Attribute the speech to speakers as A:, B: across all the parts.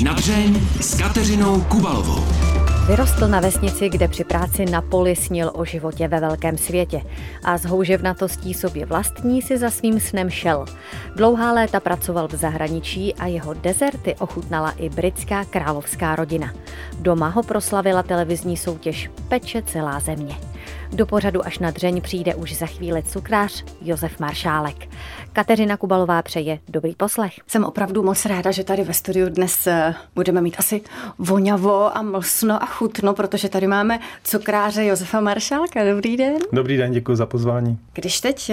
A: Na dřeň s Kateřinou Kubalovou.
B: Vyrostl na vesnici, kde při práci na poli snil o životě ve velkém světě a s houževnatostí sobě vlastní si za svým snem šel. Dlouhá léta pracoval v zahraničí a jeho dezerty ochutnala i britská královská rodina. Doma ho proslavila televizní soutěž Peče celá země. Do pořadu až na dřeň přijde už za chvíli cukrář Josef Maršálek. Kateřina Kubalová přeje dobrý poslech.
C: Jsem opravdu moc ráda, že tady ve studiu dnes eh, budeme mít asi voňavo a mlsno a chutno, protože tady máme cukráře Josefa Maršálka. Dobrý den.
D: Dobrý den, děkuji za pozvání.
C: Když teď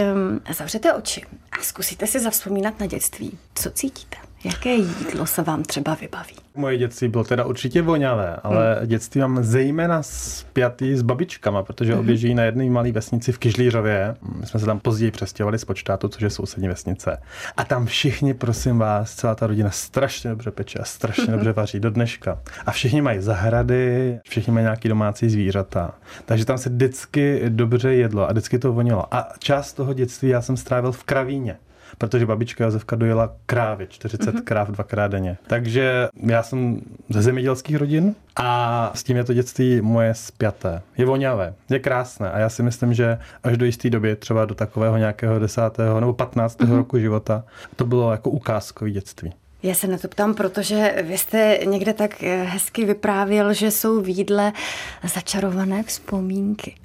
C: zavřete oči a zkusíte si zavzpomínat na dětství, co cítíte? Jaké jídlo se vám třeba vybaví?
D: Moje dětství bylo teda určitě voňavé, ale hmm. dětství mám zejména spjatý s babičkama, protože hmm. obě na jedné malé vesnici v Kyžlířově. My jsme se tam později přestěhovali z Počtátu, což je sousední vesnice. A tam všichni, prosím vás, celá ta rodina strašně dobře peče a strašně hmm. dobře vaří do dneška. A všichni mají zahrady, všichni mají nějaký domácí zvířata. Takže tam se vždycky dobře jedlo a vždycky to vonilo. A část toho dětství já jsem strávil v kravíně protože babička Josefka dojela krávy, 40 mm-hmm. kráv dvakrát denně. Takže já jsem ze zemědělských rodin a s tím je to dětství moje spjaté. Je voňavé, je krásné a já si myslím, že až do jisté doby, třeba do takového nějakého desátého nebo patnáctého mm-hmm. roku života, to bylo jako ukázkový dětství.
C: Já se na to ptám, protože vy jste někde tak hezky vyprávěl, že jsou v jídle začarované vzpomínky.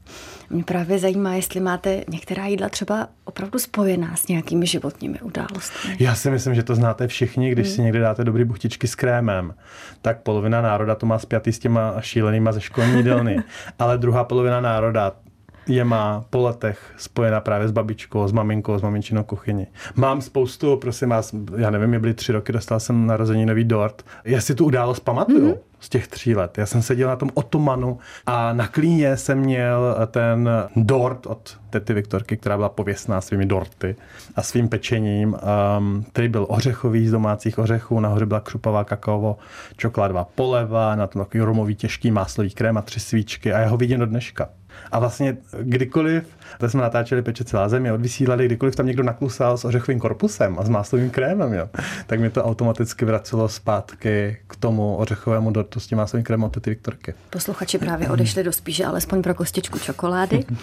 C: Mě právě zajímá, jestli máte některá jídla třeba opravdu spojená s nějakými životními událostmi.
D: Já si myslím, že to znáte všichni, když hmm. si někdy dáte dobrý buchtičky s krémem, tak polovina národa to má spjatý s těma šílenýma ze školní jídelny, ale druhá polovina národa je má po letech spojena právě s babičkou, s maminkou, s maminčinou kuchyni. Mám spoustu, prosím vás, já nevím, mě byly tři roky, dostal jsem narození nový dort. Já si tu událost pamatuju. Mm-hmm z těch tří let. Já jsem seděl na tom otomanu a na klíně jsem měl ten dort od tety Viktorky, která byla pověstná svými dorty a svým pečením, um, který byl ořechový z domácích ořechů, nahoře byla křupavá kakaovo čokoládová poleva, na tom takový romový těžký máslový krém a tři svíčky a já ho vidím do dneška. A vlastně kdykoliv, to jsme natáčeli Peče celá země, odvysílali, kdykoliv tam někdo naklusal s ořechovým korpusem a s máslovým krémem, jo, tak mi to automaticky vracelo zpátky k tomu ořechovému dortu s tím máslovým krémem od tety Viktorky.
C: Posluchači právě odešli do spíže alespoň pro kostičku čokolády.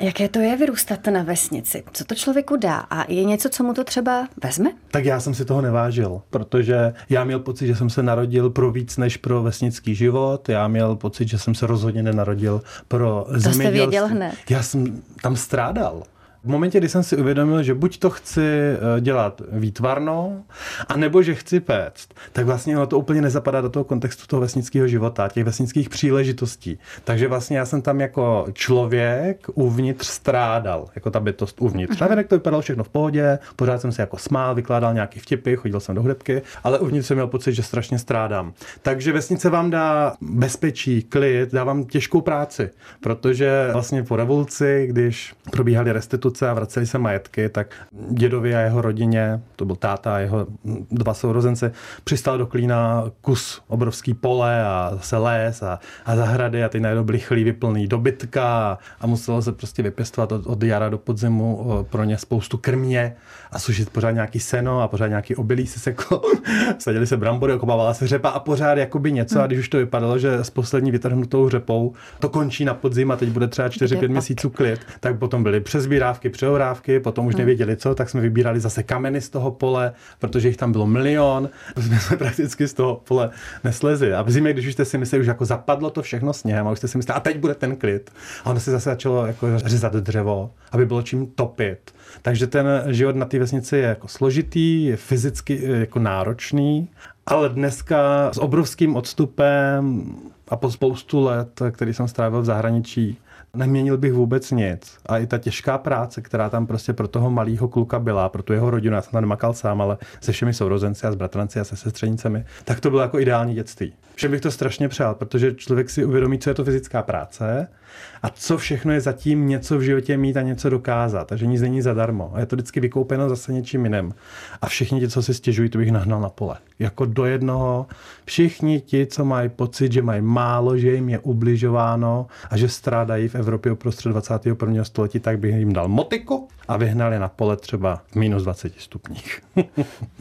C: Jaké to je vyrůstat na vesnici? Co to člověku dá? A je něco, co mu to třeba vezme?
D: Tak já jsem si toho nevážil, protože já měl pocit, že jsem se narodil pro víc než pro vesnický život. Já měl pocit, že jsem se rozhodně nenarodil pro zemědělství. To
C: jste věděl hned.
D: Já jsem tam strádal. V momentě, kdy jsem si uvědomil, že buď to chci eh, dělat výtvarno, anebo že chci péct, tak vlastně ono to úplně nezapadá do toho kontextu toho vesnického života, těch vesnických příležitostí. Takže vlastně já jsem tam jako člověk uvnitř strádal, jako ta bytost uvnitř. Uh-huh. Navenek to vypadalo všechno v pohodě, pořád jsem se jako smál, vykládal nějaký vtipy, chodil jsem do hudebky, ale uvnitř jsem měl pocit, že strašně strádám. Takže vesnice vám dá bezpečí, klid, dá vám těžkou práci, protože vlastně po revoluci, když probíhaly restituce, restituce a vraceli se majetky, tak dědovi a jeho rodině, to byl táta a jeho dva sourozence, přistal do Klína kus obrovský pole a zase les a, a zahrady a ty najednou byly chlívy plný dobytka a, a muselo se prostě vypěstovat od, od jara do podzimu pro ně spoustu krmě a sušit pořád nějaký seno a pořád nějaký obilí se seklo. Sadili se brambory, okopávala se řepa a pořád jakoby něco a když už to vypadalo, že s poslední vytrhnutou řepou to končí na podzim a teď bude třeba 4-5 měsíců klid, tak potom byly přezbírávky přehrávky, přehrávky, potom už hmm. nevěděli co, tak jsme vybírali zase kameny z toho pole, protože jich tam bylo milion, jsme se prakticky z toho pole neslezli. A v zimě, když už jste si mysleli, už jako zapadlo to všechno sněhem a už jste si mysleli, a teď bude ten klid. A ono se zase začalo jako řezat dřevo, aby bylo čím topit. Takže ten život na té vesnici je jako složitý, je fyzicky jako náročný, ale dneska s obrovským odstupem a po spoustu let, který jsem strávil v zahraničí, neměnil bych vůbec nic. A i ta těžká práce, která tam prostě pro toho malého kluka byla, pro tu jeho rodinu, já jsem tam nemakal sám, ale se všemi sourozenci a s bratranci a se sestřenicemi, tak to bylo jako ideální dětství. Všem bych to strašně přál, protože člověk si uvědomí, co je to fyzická práce a co všechno je zatím něco v životě mít a něco dokázat. Takže nic není zadarmo. A je to vždycky vykoupeno zase něčím jiným. A všichni ti, co si stěžují, to bych nahnal na pole. Jako do jednoho. Všichni ti, co mají pocit, že mají málo, že jim je ubližováno a že strádají v Evropě uprostřed 21. století, tak bych jim dal motiku a vyhnal je na pole třeba v minus 20 stupních.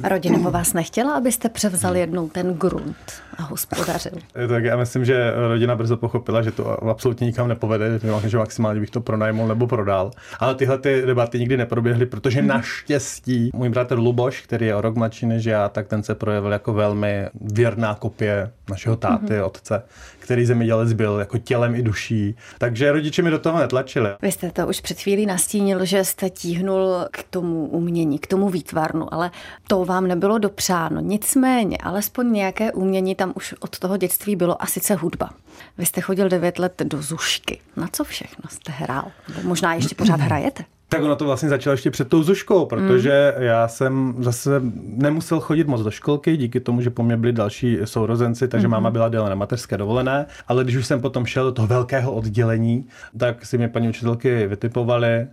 C: Rodina po vás nechtěla, abyste převzal jednou ten grunt a hospodařil?
D: tak já myslím, že rodina brzo pochopila, že to absolutně nikam nepovede, že maximálně bych to pronajmul nebo prodal. Ale tyhle ty debaty nikdy neproběhly, protože naštěstí můj bratr Luboš, který je o rok mladší než já, tak ten se projevil jako velmi věrná kopie našeho táty, mm-hmm. otce, který zemědělec byl jako tělem i duší. Takže rodiče mi do toho netlačili.
C: Vy jste to už před chvílí nastínil, že jste tíhnul k tomu umění, k tomu výtvarnu, ale to vám nebylo dopřáno. Nicméně, alespoň nějaké umění tam už od toho dětství bylo a sice hudba. Vy jste chodil devět let do Zušky. Na co všechno jste hrál? Nebo možná ještě pořád hrajete?
D: Tak ono to vlastně začalo ještě před tou Zuškou, protože mm. já jsem zase nemusel chodit moc do školky, díky tomu, že po mně byli další sourozenci, takže mm. máma byla déle na mateřské dovolené, ale když už jsem potom šel do toho velkého oddělení, tak si mě paní učitelky vytipovali,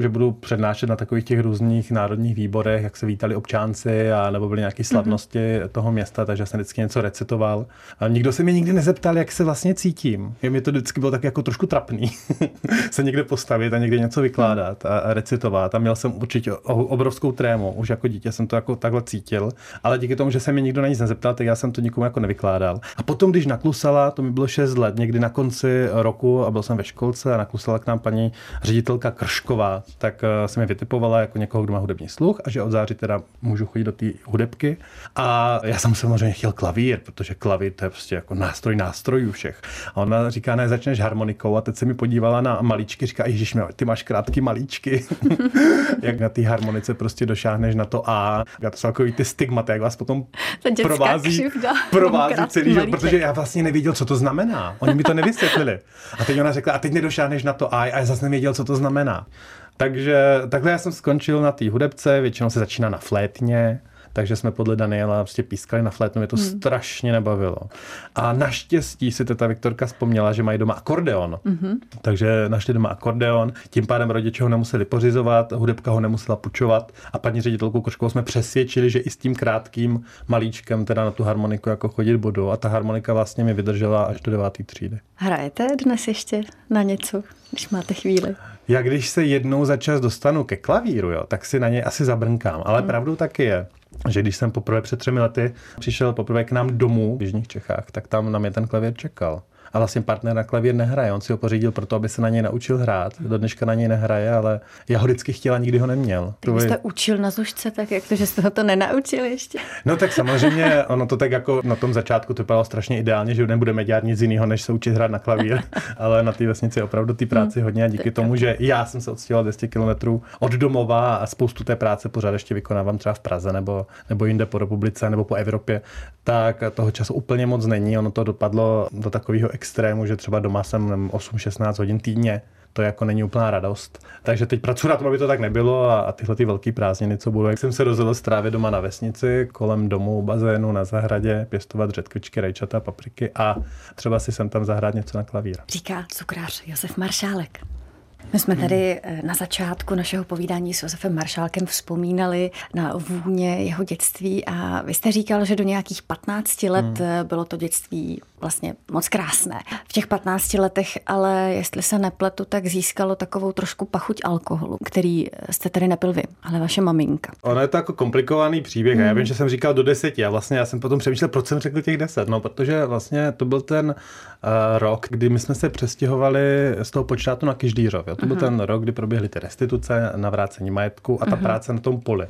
D: že budu přednášet na takových těch různých národních výborech, jak se vítali občánci a nebo byly nějaké slavnosti mm-hmm. toho města, takže jsem vždycky něco recitoval. A nikdo se mě nikdy nezeptal, jak se vlastně cítím. Je mi to vždycky bylo tak jako trošku trapný se někde postavit a někde něco vykládat a, a recitovat. A měl jsem určitě obrovskou trému. Už jako dítě jsem to jako takhle cítil, ale díky tomu, že se mě nikdo na nic nezeptal, tak já jsem to nikomu jako nevykládal. A potom, když naklusala, to mi bylo 6 let, někdy na konci roku a byl jsem ve školce a naklusala k nám paní ředitelka Kršková, tak eh, se mi vytipovala jako někoho, kdo má hudební sluch a že od září teda můžu chodit do té hudebky. A já jsem samozřejmě chtěl klavír, protože klavír to je prostě jako nástroj nástrojů všech. A ona říká, ne, začneš harmonikou a teď se mi podívala na malíčky, říká, Ježíš, ty máš krátký malíčky. jak na té harmonice prostě došáhneš na to A. Já to jsou takový ty stigmaty, jak vás potom provází, provází celý život, protože já vlastně nevěděl, co to znamená. Oni mi to nevysvětlili. A teď ona řekla, a teď nedošáhneš na to A a já zase nevěděl, co to znamená. Takže takhle já jsem skončil na té hudebce, většinou se začíná na flétně, takže jsme podle Daniela prostě pískali na flétnu, mě to hmm. strašně nebavilo. A naštěstí si teta Viktorka vzpomněla, že mají doma akordeon. Hmm. Takže našli doma akordeon, tím pádem rodiče ho nemuseli pořizovat, hudebka ho nemusela půjčovat a paní ředitelku Koškovou jsme přesvědčili, že i s tím krátkým malíčkem teda na tu harmoniku jako chodit budu a ta harmonika vlastně mi vydržela až do deváté třídy.
C: Hrajete dnes ještě na něco, když máte chvíli?
D: Já když se jednou za čas dostanu ke klavíru, jo, tak si na něj asi zabrnkám. Ale hmm. pravdou taky je, že když jsem poprvé před třemi lety přišel poprvé k nám domů v Jižních Čechách, tak tam na mě ten klavír čekal a vlastně partner na klavír nehraje. On si ho pořídil proto, aby se na něj naučil hrát. Do dneška na něj nehraje, ale já ho vždycky chtěla, nikdy ho neměl.
C: Ty jste učil na zušce, tak jak to, že jste ho to nenaučil ještě?
D: No tak samozřejmě, ono to tak jako na tom začátku to bylo strašně ideálně, že nebudeme dělat nic jiného, než se učit hrát na klavír, ale na té vesnici je opravdu ty práci hmm. hodně a díky tomu, že já jsem se odstěhoval 200 km od domova a spoustu té práce pořád ještě vykonávám třeba v Praze nebo, nebo jinde po republice nebo po Evropě, tak toho času úplně moc není. Ono to dopadlo do takového extrému, že třeba doma jsem 8-16 hodin týdně, to jako není úplná radost. Takže teď pracuji na tom, aby to tak nebylo a, a tyhle ty velké prázdniny, co budou. Jak jsem se rozhodl strávit doma na vesnici, kolem domu, bazénu, na zahradě, pěstovat řetkvičky, rajčata, papriky a třeba si sem tam zahrát něco na klavír.
C: Říká cukrář Josef Maršálek. My jsme tady eh, na začátku našeho povídání s Josefem Maršálkem vzpomínali na vůně jeho dětství a vy jste říkal, že do nějakých 15 let hmm. Eh, bylo to dětství vlastně moc krásné. V těch 15 letech ale, jestli se nepletu, tak získalo takovou trošku pachuť alkoholu, který jste tady nepil vy, ale vaše maminka.
D: Ono je to jako komplikovaný příběh hmm. já vím, že jsem říkal do deseti a vlastně já jsem potom přemýšlel, proč jsem řekl těch deset. No, protože vlastně to byl ten uh, rok, kdy my jsme se přestěhovali z toho počátu na Kyždýřov. Jo? To byl ten rok, kdy proběhly ty restituce, navrácení majetku a ta uh práce na tom poli.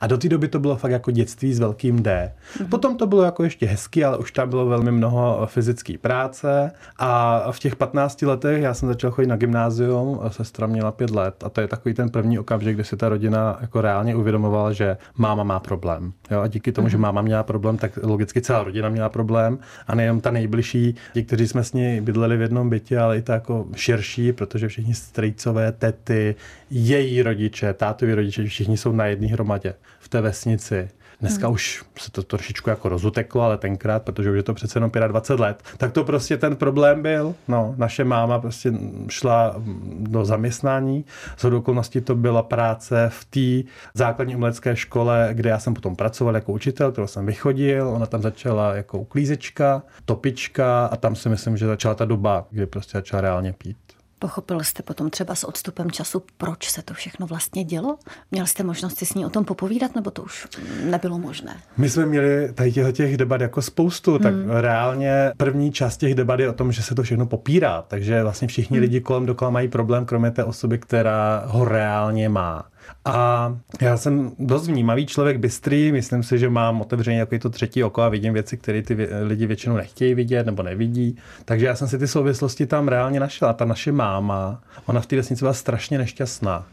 D: A do té doby to bylo fakt jako dětství s velkým D. uh Potom to bylo jako ještě hezky, ale už tam bylo velmi mnoho fyzické práce a v těch 15 letech já jsem začal chodit na gymnázium, sestra měla pět let a to je takový ten první okamžik, kdy si ta rodina jako reálně uvědomovala, že máma má problém. Jo? A díky tomu, uh že máma měla problém, tak logicky celá rodina měla problém a nejenom ta nejbližší, ti, kteří jsme s ní bydleli v jednom bytě, ale i ta jako širší, protože všichni strýcové, tety, její rodiče, tátovi rodiče, všichni jsou na jedné hromadě v té vesnici. Dneska hmm. už se to trošičku jako rozuteklo, ale tenkrát, protože už je to přece jenom 25 let, tak to prostě ten problém byl. No, naše máma prostě šla do zaměstnání. Z okolností to byla práce v té základní umělecké škole, kde já jsem potom pracoval jako učitel, kterou jsem vychodil. Ona tam začala jako uklízečka, topička a tam si myslím, že začala ta doba, kdy prostě začala reálně pít.
C: Pochopil jste potom třeba s odstupem času, proč se to všechno vlastně dělo? Měl jste možnost si s ní o tom popovídat, nebo to už nebylo možné?
D: My jsme měli tady těch, debat jako spoustu, hmm. tak reálně první část těch debat je o tom, že se to všechno popírá, takže vlastně všichni hmm. lidi kolem dokola mají problém, kromě té osoby, která ho reálně má. A já jsem dost vnímavý člověk, bystrý, myslím si, že mám otevřeně jako to třetí oko a vidím věci, které ty lidi většinou nechtějí vidět nebo nevidí. Takže já jsem si ty souvislosti tam reálně našel. A ta naše máma, ona v té vesnici byla strašně nešťastná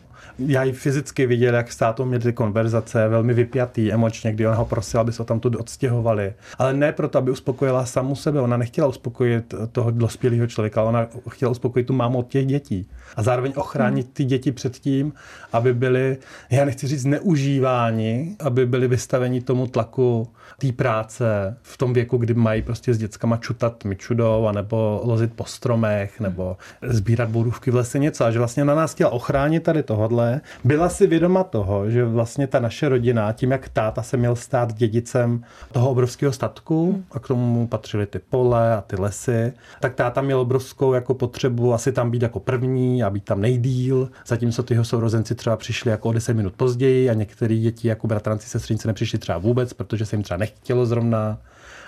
D: já ji fyzicky viděl, jak s tátou měli ty konverzace, velmi vypjatý emočně, kdy ona ho prosila, aby se tam tu odstěhovali. Ale ne proto, aby uspokojila samu sebe. Ona nechtěla uspokojit toho dospělého člověka, ona chtěla uspokojit tu mámu od těch dětí. A zároveň ochránit ty děti před tím, aby byly, já nechci říct neužíváni, aby byly vystaveni tomu tlaku té práce v tom věku, kdy mají prostě s dětskama čutat myčudou, anebo lozit po stromech, nebo sbírat borůvky v lese něco. A že vlastně na nás chtěla ochránit tady Byla si vědoma toho, že vlastně ta naše rodina, tím jak táta se měl stát dědicem toho obrovského statku a k tomu patřily ty pole a ty lesy, tak táta měl obrovskou jako potřebu asi tam být jako první a být tam nejdíl, zatímco ty jeho sourozenci třeba přišli jako o 10 minut později a některé děti jako bratranci, sestřenice nepřišli třeba vůbec, protože se jim třeba nechtělo zrovna.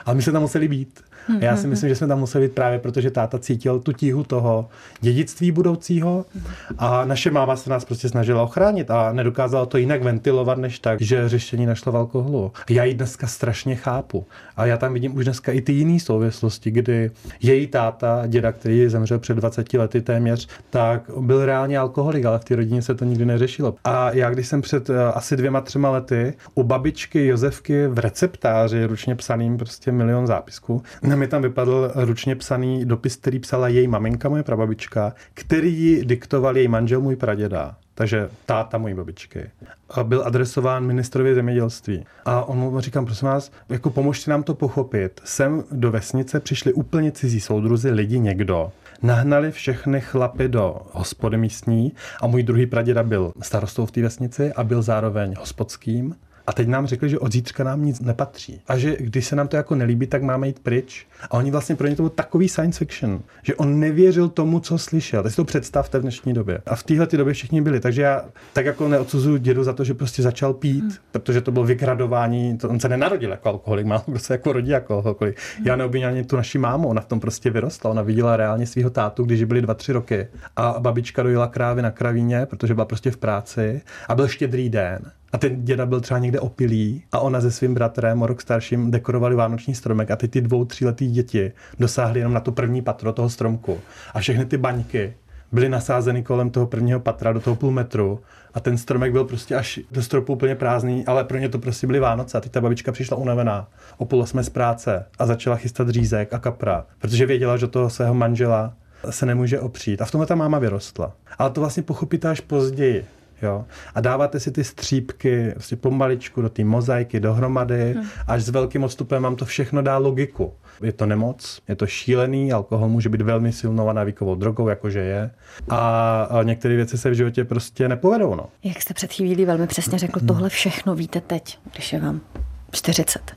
D: Ale my jsme tam museli být. A já si myslím, že jsme tam museli být právě, protože táta cítil tu tíhu toho dědictví budoucího a naše máma se nás prostě snažila ochránit a nedokázala to jinak ventilovat, než tak, že řešení našlo v alkoholu. Já ji dneska strašně chápu. A já tam vidím už dneska i ty jiné souvislosti, kdy její táta, děda, který zemřel před 20 lety téměř, tak byl reálně alkoholik, ale v té rodině se to nikdy neřešilo. A já, když jsem před eh, asi dvěma, třema lety u babičky Josefky v receptáři ručně psaným prostě milion zápisků, mi tam vypadl ručně psaný dopis, který psala její maminka, moje prababička, který ji diktoval její manžel, můj praděda takže táta mojí babičky. A byl adresován ministrovi zemědělství. A on mu říkám, prosím vás, jako pomožte nám to pochopit. Sem do vesnice přišli úplně cizí soudruzi, lidi, někdo. Nahnali všechny chlapy do hospody místní a můj druhý praděda byl starostou v té vesnici a byl zároveň hospodským. A teď nám řekli, že od zítřka nám nic nepatří. A že když se nám to jako nelíbí, tak máme jít pryč. A oni vlastně pro ně to byl takový science fiction, že on nevěřil tomu, co slyšel. Teď si to představte v dnešní době. A v téhle době všichni byli. Takže já tak jako neodsuzuju dědu za to, že prostě začal pít, hmm. protože to bylo vykradování. To, on se nenarodil jako alkoholik, má prostě jako rodí jako alkoholik. Hmm. Já neobviním ani tu naši mámu, ona v tom prostě vyrostla. Ona viděla reálně svého tátu, když byli dva, tři roky. A babička dojela krávy na kravíně, protože byla prostě v práci. A byl štědrý den. A ten děda byl třeba někde opilý a ona se svým bratrem o rok starším dekorovali vánoční stromek a ty ty dvou, tříletý děti dosáhly jenom na to první patro toho stromku. A všechny ty baňky byly nasázeny kolem toho prvního patra do toho půl metru a ten stromek byl prostě až do stropu úplně prázdný, ale pro ně to prostě byly Vánoce a teď ta babička přišla unavená o půl osmé z práce a začala chystat řízek a kapra, protože věděla, že toho svého manžela se nemůže opřít. A v tomhle ta máma vyrostla. Ale to vlastně pochopíte až později. Jo? A dáváte si ty střípky vlastně pomaličku do té mozaiky dohromady, hmm. až s velkým odstupem vám to všechno dá logiku. Je to nemoc, je to šílený, alkohol může být velmi silnou a návykovou drogou, jakože je. A, a některé věci se v životě prostě nepovedou. No.
C: Jak jste před chvílí velmi přesně řekl, hmm. tohle všechno víte teď, když je vám 40.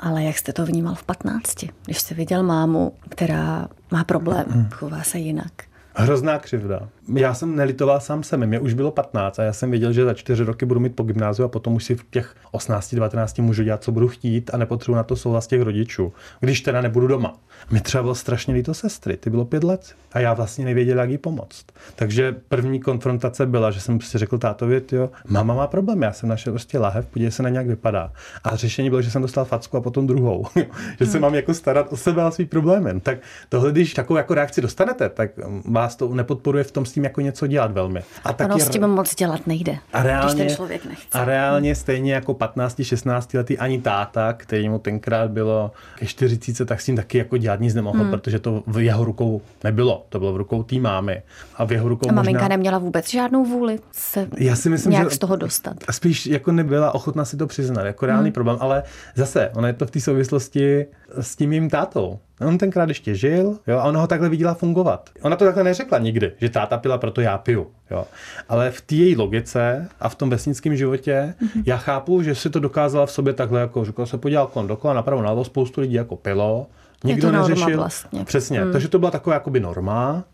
C: Ale jak jste to vnímal v 15, když jste viděl mámu, která má problém, hmm. chová se jinak?
D: Hrozná křivda já jsem nelitoval sám sebe, mě už bylo 15 a já jsem věděl, že za čtyři roky budu mít po gymnáziu a potom už si v těch 18-19 můžu dělat, co budu chtít a nepotřebuji na to souhlas těch rodičů, když teda nebudu doma. Mi třeba bylo strašně líto sestry, ty bylo pět let a já vlastně nevěděl, jak jí pomoct. Takže první konfrontace byla, že jsem prostě řekl tátovi, jo, mama má problém, já jsem našel prostě lahev, podívej se na nějak vypadá. A řešení bylo, že jsem dostal facku a potom druhou, že se hmm. mám jako starat o sebe a svý problémy. Tak tohle, když takovou jako reakci dostanete, tak vás to nepodporuje v tom tím jako něco dělat velmi.
C: A taky, s tím moc dělat nejde, a reálně, když ten člověk nechce.
D: A reálně stejně jako 15-16 letý ani táta, který mu tenkrát bylo ke 40, tak s tím taky jako dělat nic nemohl, hmm. protože to v jeho rukou nebylo. To bylo v rukou té mámy. A v jeho rukou
C: A maminka možná... neměla vůbec žádnou vůli se Já si myslím, nějak že z toho dostat.
D: Spíš jako nebyla ochotná si to přiznat, jako reálný hmm. problém, ale zase, ona je to v té souvislosti s tím mým tátou. On tenkrát ještě žil jo, a ona ho takhle viděla fungovat. Ona to takhle neřekla nikdy, že táta pila, proto já piju. Jo. Ale v té její logice a v tom vesnickém životě mm-hmm. já chápu, že si to dokázala v sobě takhle, jako že se podíval kon dokola, napravo nalevo, spoustu lidí jako pilo, nikdo
C: je to
D: neřešil.
C: Vlastně.
D: Přesně, mm. takže to byla taková jakoby norma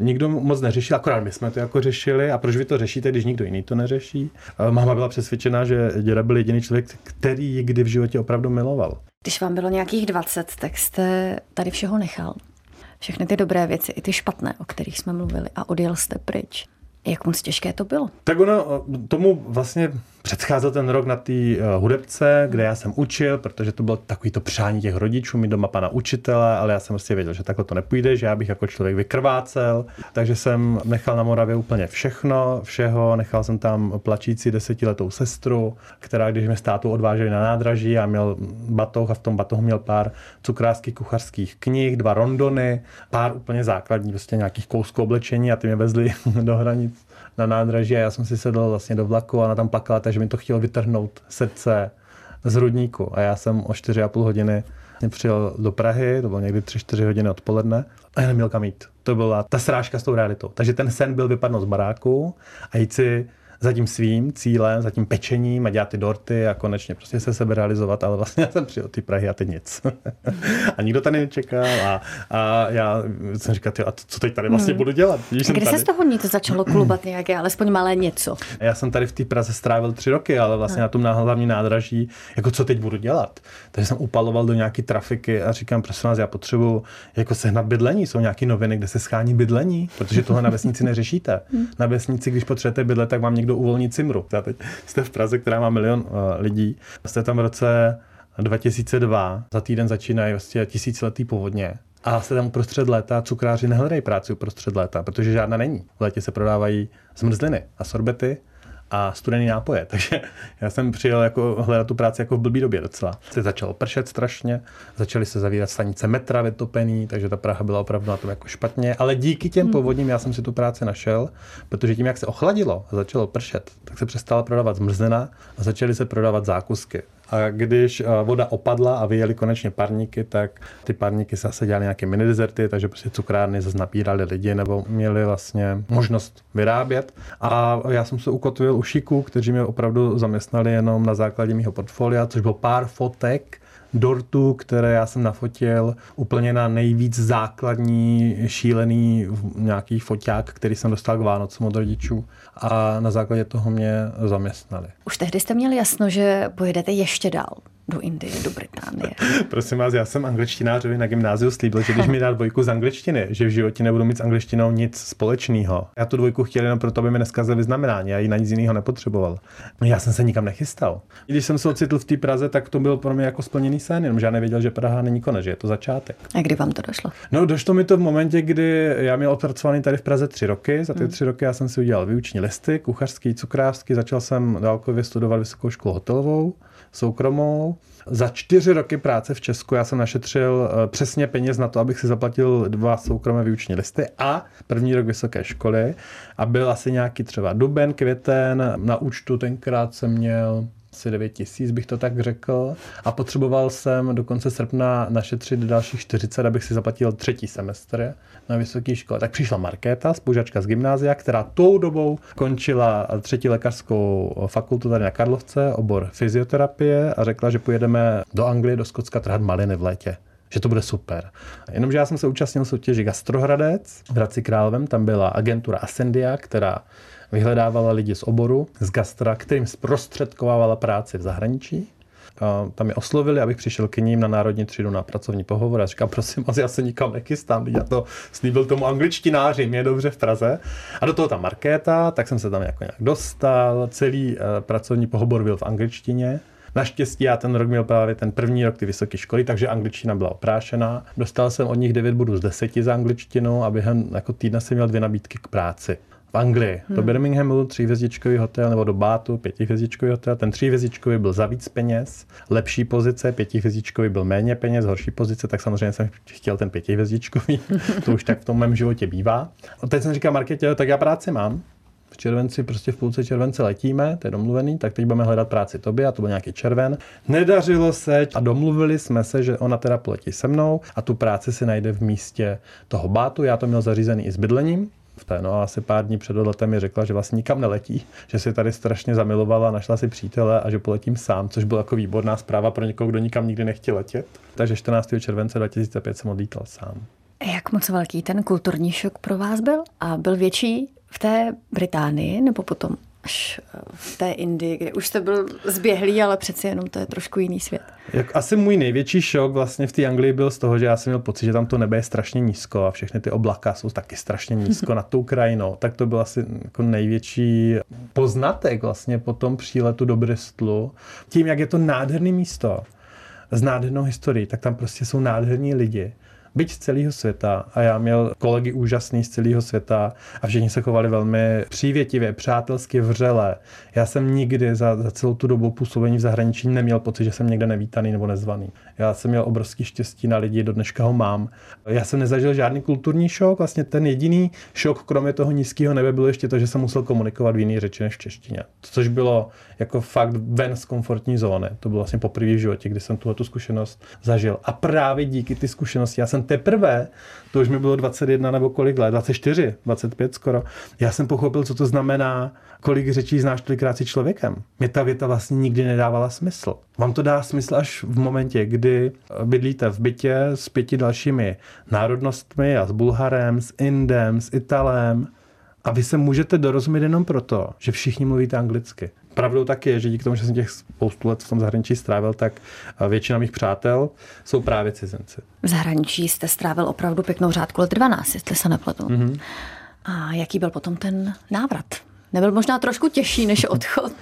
D: nikdo moc neřešil, akorát my jsme to jako řešili. A proč vy to řešíte, když nikdo jiný to neřeší? Máma byla přesvědčená, že děda byl jediný člověk, který ji kdy v životě opravdu miloval.
C: Když vám bylo nějakých 20, tak jste tady všeho nechal. Všechny ty dobré věci, i ty špatné, o kterých jsme mluvili, a odjel jste pryč. Jak moc těžké to bylo?
D: Tak ono tomu vlastně předcházel ten rok na té uh, hudebce, kde já jsem učil, protože to bylo takový to přání těch rodičů, mít doma pana učitele, ale já jsem prostě věděl, že takhle to nepůjde, že já bych jako člověk vykrvácel, takže jsem nechal na Moravě úplně všechno, všeho, nechal jsem tam plačící desetiletou sestru, která když mě státu odváželi na nádraží a měl batoh a v tom batohu měl pár cukrářských kuchařských knih, dva rondony, pár úplně základní, prostě nějakých kousků oblečení a ty mě vezli do hranic na nádraží a já jsem si sedl vlastně do vlaku a ona tam plakala, takže mi to chtělo vytrhnout srdce z hrudníku. A já jsem o 4,5 hodiny přijel do Prahy, to bylo někdy 3-4 hodiny odpoledne a já neměl kam jít. To byla ta srážka s tou realitou. Takže ten sen byl vypadnout z baráku a jít si za tím svým cílem, za tím pečením a dělat ty dorty a konečně prostě se sebe realizovat, ale vlastně já jsem přijel ty Prahy a teď nic. a nikdo tady nečekal a, a já jsem říkal, a co teď tady vlastně hmm. budu dělat?
C: Když Kdy se z toho něco začalo klubat nějaké, alespoň malé něco?
D: Já jsem tady v té Praze strávil tři roky, ale vlastně hmm. na tom na hlavní nádraží, jako co teď budu dělat? Takže jsem upaloval do nějaké trafiky a říkám, prosím vás, já potřebuji jako sehnat bydlení. Jsou nějaké noviny, kde se schání bydlení, protože tohle na vesnici neřešíte. Hmm. Na vesnici, když potřebujete bydlet, tak vám někdo někdo uvolní Cimru. Já teď jste v Praze, která má milion uh, lidí. Jste tam v roce 2002, za týden začínají vlastně tisíciletý povodně. A jste tam uprostřed léta, cukráři nehledají práci uprostřed léta, protože žádná není. V létě se prodávají zmrzliny a sorbety a studený nápoje. Takže já jsem přijel jako hledat tu práci jako v blbý době docela. Se začalo pršet strašně, začaly se zavírat stanice metra vytopený, takže ta Praha byla opravdu na tom jako špatně. Ale díky těm hmm. povodním já jsem si tu práci našel, protože tím, jak se ochladilo a začalo pršet, tak se přestala prodávat zmrzlina a začaly se prodávat zákusky. A když eh, voda opadla a vyjeli konečně parníky, tak ty parníky se zase dělali nějaké mini dezerty, takže prostě cukrárny zase napírali lidi nebo měli vlastně možnost vyrábět. A já jsem se ukotvil u šiků, kteří mě opravdu zaměstnali jenom na základě mého portfolia, což bylo pár fotek dortů, které já jsem nafotil úplně na nejvíc základní, šílený nějaký foťák, který jsem dostal k Vánocům od rodičů a na základě toho mě zaměstnali.
C: Už tehdy jste měli jasno, že pojedete ještě dál do Indie, do Británie.
D: Prosím vás, já jsem angličtinářovi na gymnáziu slíbil, že když mi dá dvojku z angličtiny, že v životě nebudu mít s angličtinou nic společného. Já tu dvojku chtěl jenom proto, aby mi neskazil vyznamenání, já ji na nic jiného nepotřeboval. Já jsem se nikam nechystal. Když jsem se ocitl v té Praze, tak to byl pro mě jako splněný sen, jenom já nevěděl, že Praha není konec, že je to začátek.
C: A kdy vám to došlo?
D: No, došlo mi to v momentě, kdy já měl odpracovaný tady v Praze tři roky. Za ty hmm. tři roky já jsem si udělal výuční listy, kuchařský, cukrářský, začal jsem dálkově studovat vysokou školu hotelovou soukromou. Za čtyři roky práce v Česku já jsem našetřil eh, přesně peněz na to, abych si zaplatil dva soukromé výuční listy a první rok vysoké školy a byl asi nějaký třeba duben, květen, na účtu tenkrát jsem měl asi 9 tisíc, bych to tak řekl. A potřeboval jsem do konce srpna našetřit dalších 40, abych si zaplatil třetí semestr na vysoké škole. Tak přišla Markéta, spoužačka z gymnázia, která tou dobou končila třetí lékařskou fakultu tady na Karlovce, obor fyzioterapie a řekla, že pojedeme do Anglie, do Skotska trhat maliny v létě že to bude super. Jenomže já jsem se účastnil soutěži Gastrohradec v Hradci Královem, tam byla agentura Ascendia, která vyhledávala lidi z oboru, z gastra, kterým zprostředkovávala práci v zahraničí. A tam mě oslovili, abych přišel k ním na národní třídu na pracovní pohovor. A říkám, prosím vás, já se nikam nechystám, já to slíbil tomu angličtináři, mě je dobře v Praze. A do toho ta Markéta, tak jsem se tam jako nějak dostal. Celý uh, pracovní pohovor byl v angličtině. Naštěstí já ten rok měl právě ten první rok ty vysoké školy, takže angličtina byla oprášená. Dostal jsem od nich 9 bodů z 10 za angličtinu a během jako týdne jsem měl dvě nabídky k práci v Anglii. Hmm. Do Birminghamu tříhvězdičkový hotel nebo do Bátu pětihvězdičkový hotel. Ten tříhvězdičkový byl za víc peněz, lepší pozice, pětihvězdičkový byl méně peněz, horší pozice, tak samozřejmě jsem chtěl ten pětihvězdičkový. to už tak v tom mém životě bývá. A teď jsem říkal Marketě, tak já práci mám. V červenci, prostě v půlce července letíme, to je domluvený, tak teď budeme hledat práci tobě a to byl nějaký červen. Nedařilo se a domluvili jsme se, že ona teda poletí se mnou a tu práci si najde v místě toho bátu. Já to měl zařízený i s bydlením, v té. No a asi pár dní před odletem mi řekla, že vlastně nikam neletí, že si tady strašně zamilovala, našla si přítele a že poletím sám, což byla jako výborná zpráva pro někoho, kdo nikam nikdy nechtěl letět. Takže 14. července 2005 jsem odlítal sám.
C: Jak moc velký ten kulturní šok pro vás byl? A byl větší v té Británii nebo potom až eh, v té Indii, kde už jste byl zběhlý, ale přeci jenom to je trošku jiný svět.
D: Jak asi můj největší šok vlastně v té Anglii byl z toho, že já jsem měl pocit, že tam to nebe je strašně nízko a všechny ty oblaka jsou taky strašně nízko nad tou krajinou. Tak to byl asi jako největší poznatek vlastně po tom příletu do Bristolu. Tím, jak je to nádherné místo s nádhernou historií, tak tam prostě jsou nádherní lidi byť z celého světa. A já měl kolegy úžasný z celého světa a všichni se chovali velmi přívětivě, přátelsky, vřele. Já jsem nikdy za, za celou tu dobu působení v zahraničí neměl pocit, že jsem někde nevítaný nebo nezvaný. Já jsem měl obrovský štěstí na lidi, do dneška ho mám. Já jsem nezažil žádný kulturní šok, vlastně ten jediný šok, kromě toho nízkého nebe, bylo ještě to, že jsem musel komunikovat v jiný řeči než v češtině. Což bylo jako fakt ven z komfortní zóny. To bylo vlastně poprvé v životě, kdy jsem tuhle tu zkušenost zažil. A právě díky ty zkušenosti, já jsem teprve, to už mi bylo 21 nebo kolik let, 24, 25 skoro, já jsem pochopil, co to znamená, kolik řečí znáš tolikrát si člověkem. Mě ta věta vlastně nikdy nedávala smysl. Vám to dá smysl až v momentě, kdy bydlíte v bytě s pěti dalšími národnostmi a s Bulharem, s Indem, s Italem, a vy se můžete dorozumět jenom proto, že všichni mluvíte anglicky. Pravdou tak je, že díky tomu, že jsem těch spoustu let v tom zahraničí strávil, tak většina mých přátel jsou právě cizinci.
C: V zahraničí jste strávil opravdu pěknou řádku let 12, jestli se nepletu. Mm-hmm. A jaký byl potom ten návrat? Nebyl možná trošku těžší než odchod?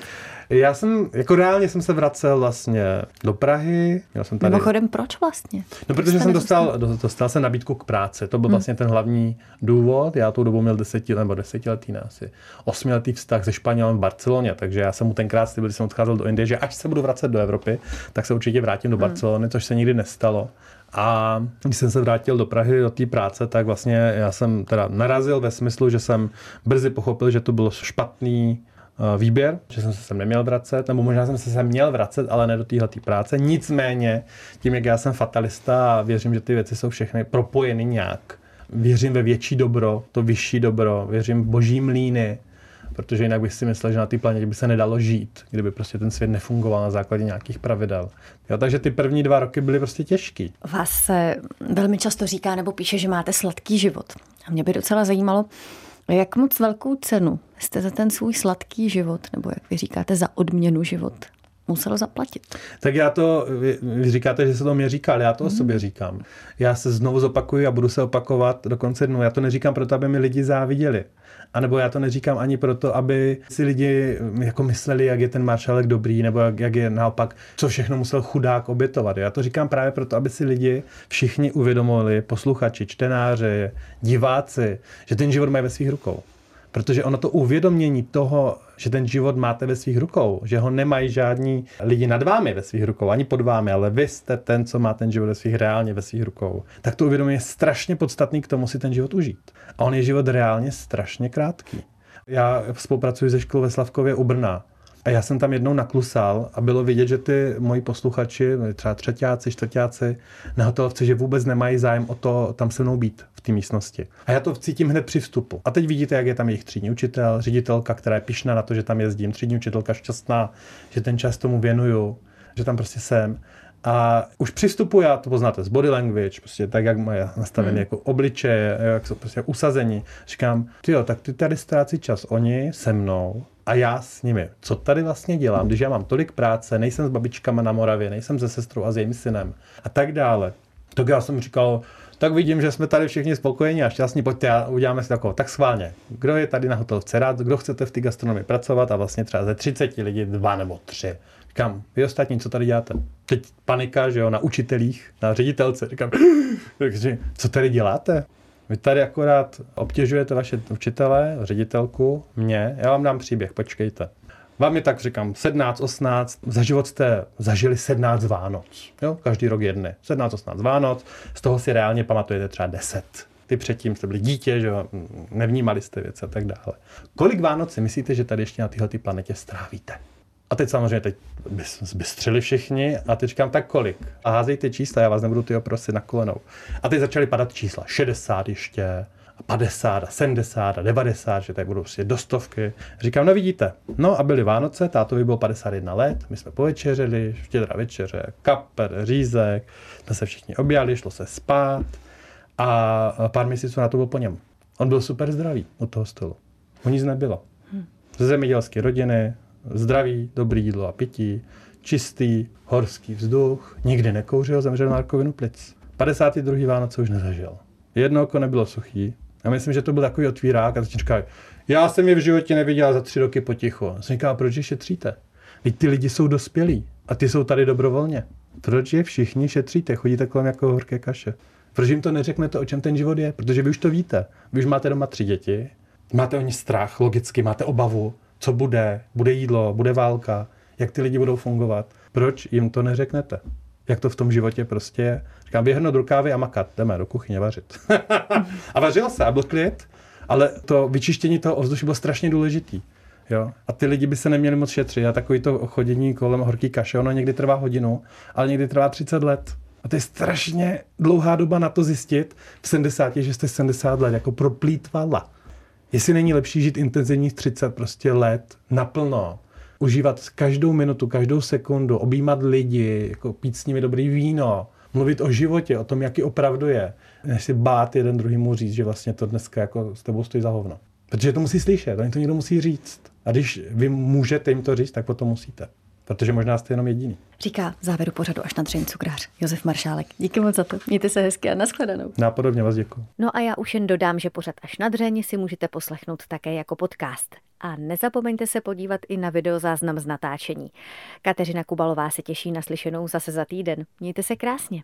D: Já jsem, jako reálně jsem se vracel vlastně do Prahy.
C: Měl jsem tady... Mimochodem, proč vlastně?
D: No, protože jsem dostal, dostal jsem nabídku k práci. To byl hmm. vlastně ten hlavní důvod. Já tou dobu měl deseti, nebo desetiletý, ne, asi osmiletý vztah se Španělem v Barceloně, takže já jsem mu tenkrát slíbil, když jsem odcházel do Indie, že až se budu vracet do Evropy, tak se určitě vrátím do hmm. Barcelony, což se nikdy nestalo. A když jsem se vrátil do Prahy, do té práce, tak vlastně já jsem teda narazil ve smyslu, že jsem brzy pochopil, že to bylo špatný výběr, že jsem se sem neměl vracet, nebo možná jsem se sem měl vracet, ale ne do téhle práce. Nicméně, tím, jak já jsem fatalista a věřím, že ty věci jsou všechny propojeny nějak, věřím ve větší dobro, to vyšší dobro, věřím v boží mlíny, protože jinak bych si myslel, že na té planetě by se nedalo žít, kdyby prostě ten svět nefungoval na základě nějakých pravidel. Jo, takže ty první dva roky byly prostě těžký.
C: Vás se velmi často říká nebo píše, že máte sladký život. A mě by docela zajímalo, jak moc velkou cenu jste za ten svůj sladký život, nebo jak vy říkáte, za odměnu život musel zaplatit.
D: Tak já to, vy, vy říkáte, že se to mě říká, ale já to mm. o sobě říkám. Já se znovu zopakuju a budu se opakovat do konce dnu. Já to neříkám proto, aby mi lidi záviděli. A nebo já to neříkám ani proto, aby si lidi mm, jako mysleli, jak je ten maršalek dobrý, nebo jak, jak je naopak, co všechno musel chudák obětovat. Já to říkám právě proto, aby si lidi všichni uvědomili, posluchači, čtenáři, diváci, že ten život mají ve svých rukou. Protože ono to uvědomění toho, že ten život máte ve svých rukou, že ho nemají žádní lidi nad vámi ve svých rukou, ani pod vámi, ale vy jste ten, co má ten život ve svých reálně ve svých rukou, tak to uvědomění je strašně podstatný k tomu si ten život užít. A on je život reálně strašně krátký. Já spolupracuji se školou ve Slavkově u Brna a já jsem tam jednou naklusal a bylo vidět, že ty moji posluchači, třeba třetíáci, čtvrtáci na hotelovce, že vůbec nemají zájem o to tam se mnou být v té místnosti. A já to cítím hned při vstupu. A teď vidíte, jak je tam jejich třídní učitel, ředitelka, která je pišná na to, že tam jezdím, třídní učitelka šťastná, že ten čas tomu věnuju, že tam prostě jsem. A už přistupuji, já to poznáte z body language, prostě tak, jak moje nastavení hmm. jako obličeje, jak jsou prostě usazení. Říkám, ty jo, tak ty tady ztrácí čas oni se mnou a já s nimi. Co tady vlastně dělám, když já mám tolik práce, nejsem s babičkama na Moravě, nejsem se sestrou a s jejím synem a tak dále. Tak já jsem říkal, tak vidím, že jsme tady všichni spokojení a šťastní, pojďte a uděláme si takovou, tak schválně. Kdo je tady na hotelce rád, kdo chcete v té gastronomii pracovat a vlastně třeba ze 30 lidí dva nebo tři. Říkám, vy ostatní, co tady děláte? Teď panika, že jo, na učitelích, na ředitelce. Říkám, co tady děláte? Vy tady akorát obtěžujete vaše učitele, ředitelku, mě. Já vám dám příběh, počkejte. Vám je tak říkám 17, 18, za život jste zažili 17 Vánoc. Jo? Každý rok jedny. 17, 18 Vánoc, z toho si reálně pamatujete třeba 10. Ty předtím jste byli dítě, že jo? nevnímali jste věci a tak dále. Kolik Vánoc si myslíte, že tady ještě na téhle planetě strávíte? A teď samozřejmě teď zbystřili všichni a teď říkám, tak kolik? A házejte čísla, já vás nebudu ty prosit na kolenou. A teď začaly padat čísla. 60 ještě, a 50 a 70 a 90, že tady budou prostě do stovky. Říkám, no vidíte, no a byly Vánoce, tátovi bylo 51 let, my jsme povečeřili, štědrá večeře, kaper, řízek, jsme se všichni objali, šlo se spát a pár měsíců na to byl po něm. On byl super zdravý od toho stolu. O nic nebylo. Ze zemědělské rodiny, zdraví, dobrý jídlo a pití, čistý, horský vzduch, nikdy nekouřil, zemřel na rakovinu plic. 52. Vánoce už nezažil. Jedno oko nebylo suchý. Já myslím, že to byl takový otvírák a teď říká, já jsem je v životě neviděl za tři roky potichu. Jsem říkal, proč je šetříte? Teď ty lidi jsou dospělí a ty jsou tady dobrovolně. Proč je všichni šetříte? Chodíte kolem jako horké kaše. Proč jim to neřeknete, o čem ten život je? Protože vy už to víte. Vy už máte doma tři děti, máte o ně strach, logicky, máte obavu, co bude, bude jídlo, bude válka, jak ty lidi budou fungovat. Proč jim to neřeknete? Jak to v tom životě prostě je? Říkám, běhnout rukávy a makat, jdeme do kuchyně vařit. a vařil se a byl klid, ale to vyčištění toho ovzduší bylo strašně důležitý. Jo? A ty lidi by se neměli moc šetřit. A takový to chodění kolem horký kaše, ono někdy trvá hodinu, ale někdy trvá 30 let. A to je strašně dlouhá doba na to zjistit v 70, že jste 70 let, jako proplítvala. Jestli není lepší žít intenzivních 30 prostě let naplno, užívat každou minutu, každou sekundu, objímat lidi, jako pít s nimi dobrý víno, mluvit o životě, o tom, jaký opravdu je, než si bát jeden druhýmu říct, že vlastně to dneska jako s tebou stojí za hovno. Protože to musí slyšet, oni to někdo musí říct. A když vy můžete jim to říct, tak potom musíte. Protože možná jste jenom jediný.
C: Říká v závěru pořadu až na dřeň cukrář Josef Maršálek. Díky moc za to. Mějte se hezky a nashledanou.
D: Nápodobně vás děkuji.
B: No a já už jen dodám, že pořad až na dřeň si můžete poslechnout také jako podcast. A nezapomeňte se podívat i na videozáznam z natáčení. Kateřina Kubalová se těší na slyšenou zase za týden. Mějte se krásně.